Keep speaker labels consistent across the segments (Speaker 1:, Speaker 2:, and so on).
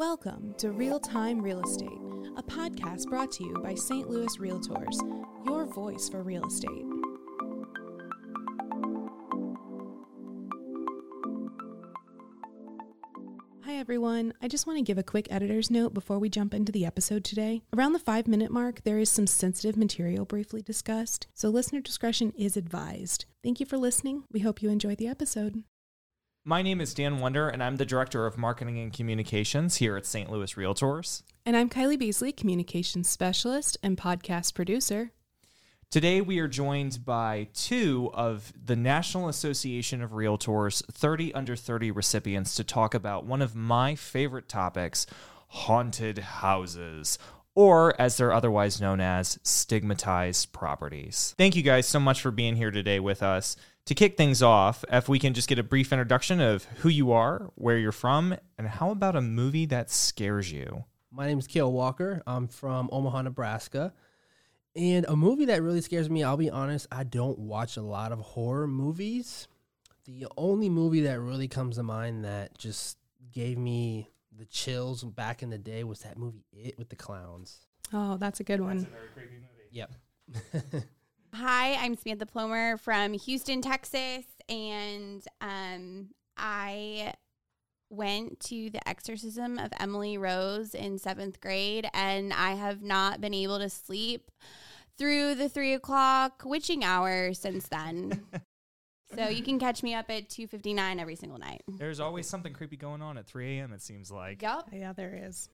Speaker 1: Welcome to Real Time Real Estate, a podcast brought to you by St. Louis Realtors, your voice for real estate. Hi everyone. I just want to give a quick editor's note before we jump into the episode today. Around the five minute mark, there is some sensitive material briefly discussed, so listener discretion is advised. Thank you for listening. We hope you enjoy the episode.
Speaker 2: My name is Dan Wonder, and I'm the Director of Marketing and Communications here at St. Louis Realtors.
Speaker 1: And I'm Kylie Beasley, Communications Specialist and Podcast Producer.
Speaker 2: Today, we are joined by two of the National Association of Realtors 30 Under 30 recipients to talk about one of my favorite topics haunted houses. Or, as they're otherwise known as, stigmatized properties. Thank you guys so much for being here today with us to kick things off, if we can just get a brief introduction of who you are, where you're from, and how about a movie that scares you?
Speaker 3: My name is Kale Walker. I'm from Omaha, Nebraska. And a movie that really scares me, I'll be honest, I don't watch a lot of horror movies. The only movie that really comes to mind that just gave me the chills back in the day was that movie It with the clowns.
Speaker 1: Oh, that's a good one. That's a very creepy movie.
Speaker 3: Yep.
Speaker 4: Hi, I'm Samantha Plomer from Houston, Texas, and um, I went to the exorcism of Emily Rose in seventh grade, and I have not been able to sleep through the three o'clock witching hour since then. so you can catch me up at two fifty nine every single night.
Speaker 2: There's always something creepy going on at 3 a.m., it seems like.
Speaker 4: Yep.
Speaker 1: Yeah, there is.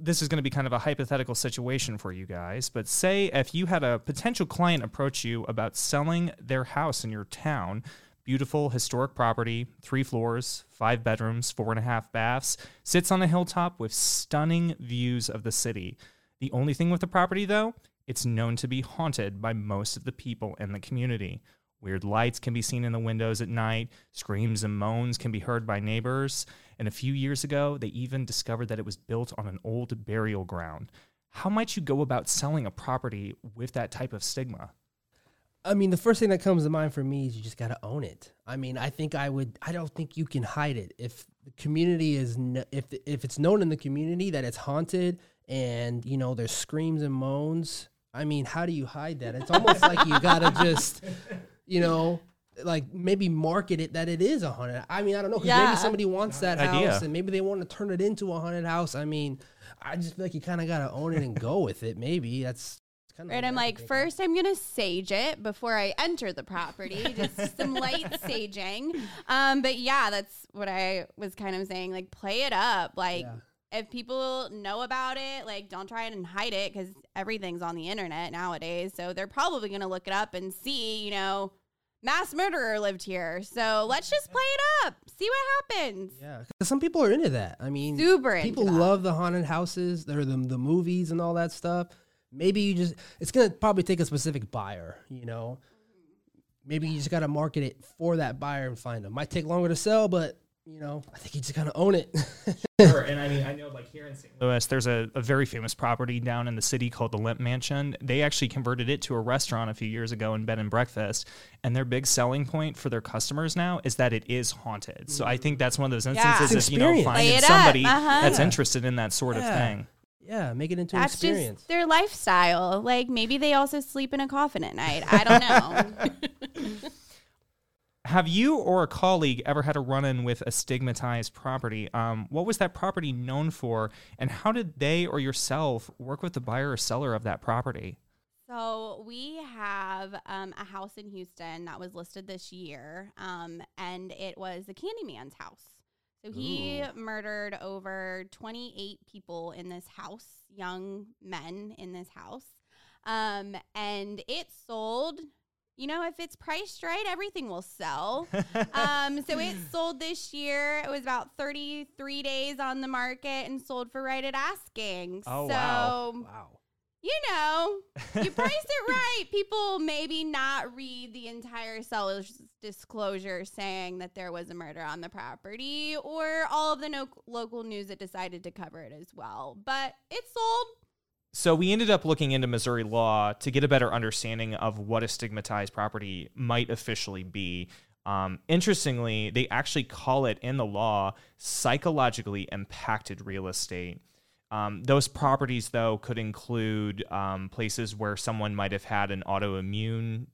Speaker 2: This is going to be kind of a hypothetical situation for you guys, but say if you had a potential client approach you about selling their house in your town, beautiful historic property, three floors, five bedrooms, four and a half baths, sits on a hilltop with stunning views of the city. The only thing with the property, though, it's known to be haunted by most of the people in the community. Weird lights can be seen in the windows at night, screams and moans can be heard by neighbors, and a few years ago, they even discovered that it was built on an old burial ground. How might you go about selling a property with that type of stigma?
Speaker 3: I mean, the first thing that comes to mind for me is you just got to own it. I mean, I think I would. I don't think you can hide it. If the community is, if if it's known in the community that it's haunted, and you know there's screams and moans. I mean, how do you hide that? It's almost like you gotta just, you know, like maybe market it that it is a haunted. I mean, I don't know because
Speaker 4: Yeah.
Speaker 3: maybe somebody wants that
Speaker 2: Idea.
Speaker 3: house and maybe they want to turn it into a haunted house. I mean, I just feel like you kind of gotta own it and go with it. Maybe that's kind of.
Speaker 4: Right, I'm like, first I'm gonna sage it before I enter the property, just some light saging. Um, but yeah, that's what I was kind of saying. Like, play it up. Like,
Speaker 3: Yeah.
Speaker 4: If people know about it, like, don't try and hide it because everything's on the internet nowadays. So they're probably gonna look it up and see, you know, mass murderer lived here. So let's just play it up, see what happens.
Speaker 3: Yeah, some people are into that. I mean,
Speaker 4: Super
Speaker 3: people love the haunted houses, or the the movies and all that stuff. Maybe you just it's gonna probably take a specific buyer. You know, maybe you just gotta market it for that buyer and find them. Might take longer to sell, but you know, I think you just gotta own it.
Speaker 2: Sure, and I mean, I know like here in St. Louis, there's a, a very famous property down in the city called the Lemp Mansion. They actually converted it to a restaurant a few years ago in bed and breakfast, and their big selling point for their customers now is that it is haunted. So I think that's one of those instances
Speaker 3: It's
Speaker 2: if you know
Speaker 3: experience.
Speaker 2: finding
Speaker 4: Play it up,
Speaker 2: somebody
Speaker 4: uh-huh.
Speaker 2: that's
Speaker 3: Yeah.
Speaker 2: interested in that sort of thing.
Speaker 3: yeah, make it into
Speaker 4: That's
Speaker 3: an experience.
Speaker 4: just their lifestyle. Like maybe they also sleep in a coffin at night. I don't know.
Speaker 2: Have you or a colleague ever had a run-in with a stigmatized property? Um, what was that property known for, and how did they or yourself work with the buyer or seller of that property?
Speaker 4: So we have um, a house in Houston that was listed this year, um, and it was the Candyman's house. So he murdered over 28 people in this house, young men in this house, um, and it sold. You know, if it's priced right, everything will sell. um, so it sold this year. It was about 33 days on the market and sold for right at asking.
Speaker 2: Oh,
Speaker 4: so,
Speaker 2: wow.
Speaker 3: wow.
Speaker 4: you know, you price it right. People maybe not read the entire seller's disclosure saying that there was a murder on the property or all of the no- local news that decided to cover it as well. But it sold.
Speaker 2: So we ended up looking into Missouri law to get a better understanding of what a stigmatized property might officially be. Um, interestingly, they actually call it in the law psychologically impacted real estate. Um, those properties, though, could include um, places where someone might have had an autoimmune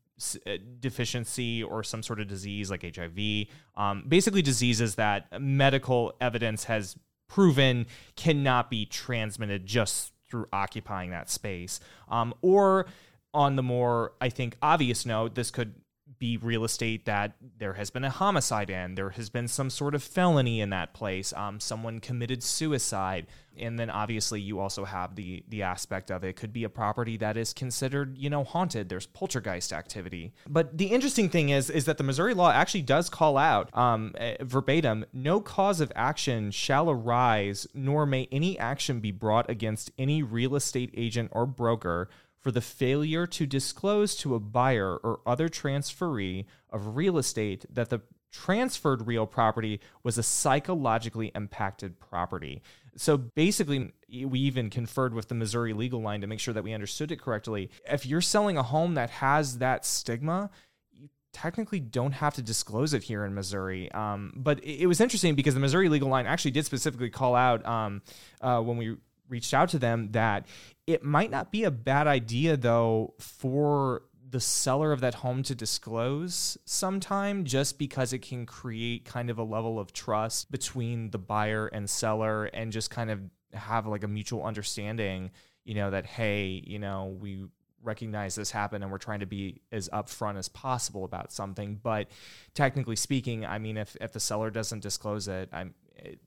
Speaker 2: uh, deficiency or some sort of disease like HIV. Um, basically, diseases that medical evidence has proven cannot be transmitted just through occupying that space. Um, or on the more, I think, obvious note, this could be real estate that there has been a homicide in, there has been some sort of felony in that place, um, someone committed suicide, and then obviously you also have the the aspect of it could be a property that is considered you know haunted. There's poltergeist activity, but the interesting thing is is that the Missouri law actually does call out um, eh, verbatim: no cause of action shall arise, nor may any action be brought against any real estate agent or broker for the failure to disclose to a buyer or other transferee of real estate that the transferred real property was a psychologically impacted property. So basically, we even conferred with the Missouri legal line to make sure that we understood it correctly. If you're selling a home that has that stigma, you technically don't have to disclose it here in Missouri. Um, but it, was interesting because the Missouri legal line actually did specifically call out um, uh, when we reached out to them that it might not be a bad idea though for the seller of that home to disclose sometime just because it can create kind of a level of trust between the buyer and seller and just kind of have like a mutual understanding you know that hey you know we recognize this happened and we're trying to be as upfront as possible about something. But technically speaking i mean if if the seller doesn't disclose it i'm it,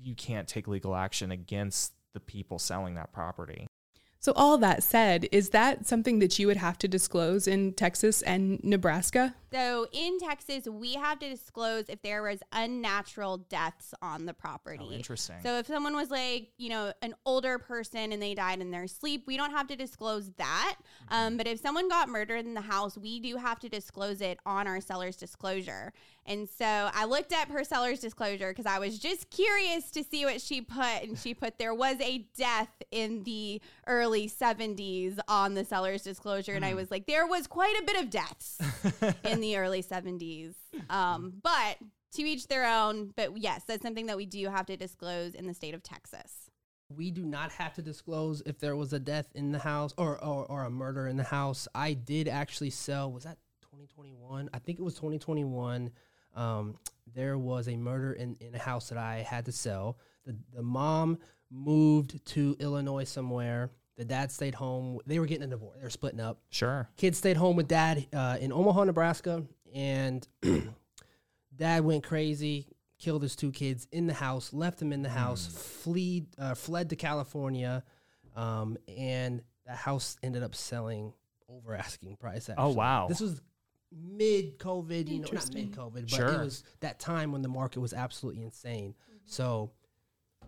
Speaker 2: you can't take legal action against the people selling that property
Speaker 1: So, all that said, is that something that you would have to disclose in Texas and Nebraska?
Speaker 4: So in Texas, we have to disclose if there was unnatural deaths on the property.
Speaker 2: oh interesting
Speaker 4: So if someone was like, you know, an older person and they died in their sleep, we don't have to disclose that.
Speaker 2: Mm-hmm.
Speaker 4: Um, but if someone got murdered in the house, we do have to disclose it on our seller's disclosure. And so I looked up her seller's disclosure because I was just curious to see what she put. And she put there was a death in the early 70s on the seller's disclosure. And I
Speaker 2: Hmm.
Speaker 4: was like, there was quite a bit of deaths in the early 70s. Um, but to each their own. But yes, that's something that we do have to disclose in the state of Texas.
Speaker 3: We do not have to disclose if there was a death in the house or, or, or a murder in the house. I did actually sell, was that 2021? I think it was 2021. Um, there was a murder in, in a house that I had to sell. The, the mom moved to Illinois somewhere. The dad stayed home. They were getting a divorce. They were splitting up.
Speaker 2: sure
Speaker 3: Kids stayed home with dad uh, in Omaha, Nebraska, and dad went crazy, killed his two kids in the house, left them in the house, fleed, uh, fled to California, um, and the house ended up selling over asking price. Actually.
Speaker 2: Oh, wow.
Speaker 3: This was mid COVID, you know, not mid COVID, but
Speaker 2: Sure.
Speaker 3: it was that time when the market was absolutely insane. So.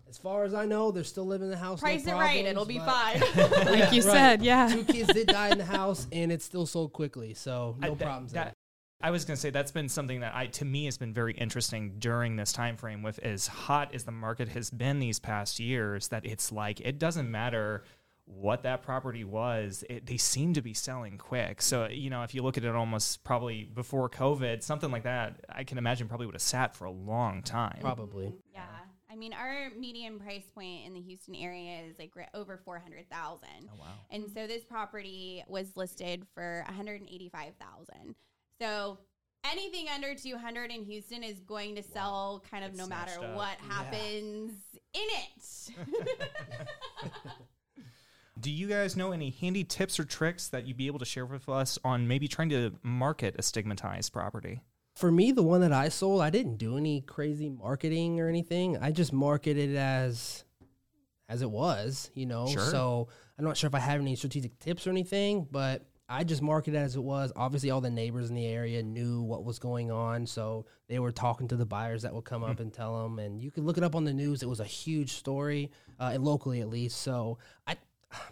Speaker 3: As far as I know, they're still living in the house. no
Speaker 4: Price it right,
Speaker 3: problems,
Speaker 4: it'll be fine.
Speaker 1: Like you
Speaker 3: Right.
Speaker 1: said, yeah.
Speaker 3: Two kids did die in the house, and it still sold quickly, so no
Speaker 2: I-
Speaker 3: problems.
Speaker 2: that-
Speaker 3: there.
Speaker 2: I was going to say that's been something that I to me has been very interesting during this time frame with as hot as the market has been these past years that it's like it doesn't matter what that property was it, they seem to be selling quick so you know if you look at it almost probably before covid something like that i can imagine probably would have sat for a long time
Speaker 3: Probably.
Speaker 4: yeah. I mean, our median price point in the Houston area is like ri- over 400,000.
Speaker 2: oh wow
Speaker 4: And so this property was listed for 185,000. So anything under 200 in Houston is going to sell kind of
Speaker 2: It's
Speaker 4: no matter
Speaker 2: up.
Speaker 4: what
Speaker 3: Yeah.
Speaker 4: happens in it.
Speaker 2: do you guys know any handy tips or tricks that you'd be able to share with us on maybe trying to market a stigmatized property
Speaker 3: For me, the one that I sold, I didn't do any crazy marketing or anything. I just marketed it as as it was, you know.
Speaker 2: Sure.
Speaker 3: So I'm not sure if I have any strategic tips or anything, but I just marketed it as it was. Obviously, all the neighbors in the area knew what was going on, so they were talking to the buyers that would come up and tell them. And you could look it up on the news. It was a huge story, uh, locally at least. So I.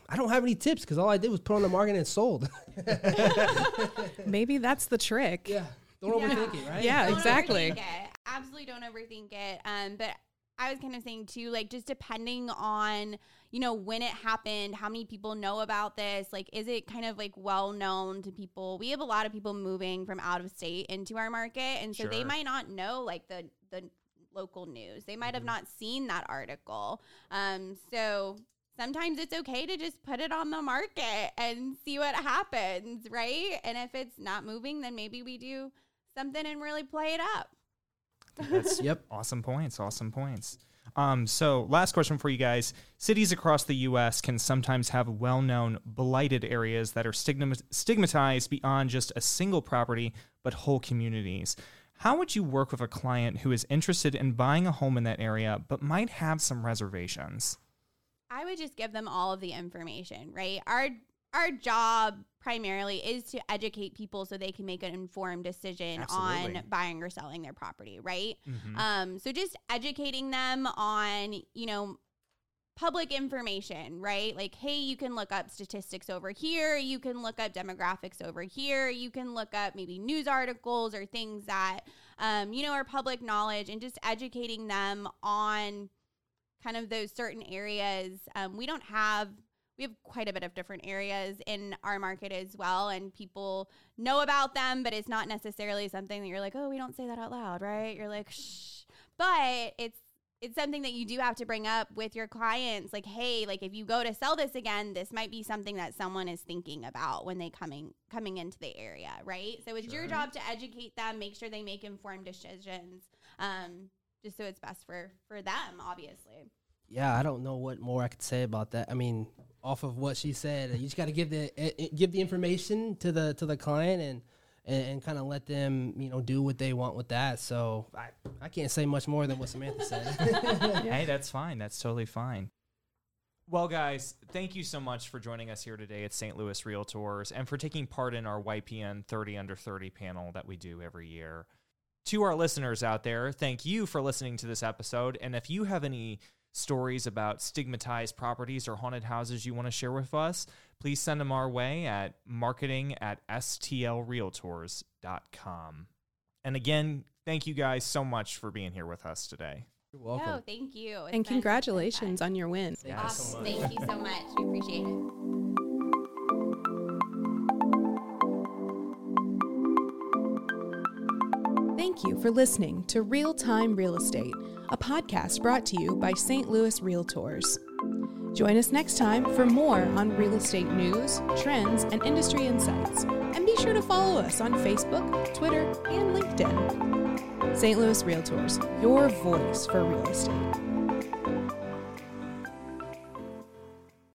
Speaker 3: I don't have any tips because all I did was put on the market and sold.
Speaker 1: Maybe that's the trick.
Speaker 3: yeah, don't
Speaker 4: Yeah.
Speaker 3: overthink it, right?
Speaker 1: Yeah,
Speaker 4: Don't
Speaker 1: exactly.
Speaker 4: overthink it. Absolutely don't overthink it. Um, but I was kind of saying too, like just depending on, you know, when it happened, how many people know about this, like is it kind of like well known to people? We have a lot of people moving from out of state into our market, and so they might not know like the the local news. They might have not seen that article. Um, so sometimes it's okay to just put it on the market and see what happens, right? And if it's not moving, then maybe we do something and really play it up.
Speaker 2: That's
Speaker 3: Yep.
Speaker 2: awesome points. Awesome points. Um, so, last question for you guys. Cities across the U.S. can sometimes have well known blighted areas that are stigmatized beyond just a single property, but whole communities. How would you work with a client who is interested in buying a home in that area, but might have some reservations?
Speaker 4: I would just give them all of the information, right? Our our job primarily is to educate people so they can make an informed decision
Speaker 2: Absolutely.
Speaker 4: on buying or selling their property, right?
Speaker 2: Mhm.
Speaker 4: Um, so just educating them on, you know, public information, right? Like, hey, you can look up statistics over here, you can look up demographics over here, you can look up maybe news articles or things that, um, you know, are public knowledge, and just educating them on kind of those certain areas. Um, we don't have we have quite a bit of different areas in our market as well and people know about them but it's not necessarily something that you're like oh we don't say that out loud right? You're like shh. But it's it's something that you do have to bring up with your clients like hey like if you go to sell this again this might be something that someone is thinking about when they coming coming into the area right? So it's your job to educate them make sure they make informed decisions um just so it's best for for them obviously
Speaker 3: Yeah, I don't know what more I could say about that. I mean, off of what she said, you just got to give the eh, eh, give the information to the to the client and and, and kind of let them you know do what they want with that. So I I can't say much more than what Samantha said.
Speaker 2: Hey, that's fine. That's totally fine. Well, guys, thank you so much for joining us here today at St. Louis Realtors and for taking part in our YPN 30 Under 30 panel that we do every year. To our listeners out there, thank you for listening to this episode. And if you have any stories about stigmatized properties or haunted houses you want to share with us, please send them our way at marketing at stlrealtors.com. And again, thank you guys so much for being here with us today.
Speaker 3: You're welcome.
Speaker 4: Oh, thank you. It's
Speaker 1: And congratulations on your win.
Speaker 3: Thank you
Speaker 2: Yes.
Speaker 3: so
Speaker 4: Awesome. Thank you so much. We appreciate it.
Speaker 1: Thank you for listening to Real Time Real Estate, a podcast brought to you by St. Louis Realtors. Join us next time for more on real estate news, trends, and industry insights. And be sure to follow us on Facebook, Twitter, and LinkedIn. St. Louis Realtors, your voice for real estate.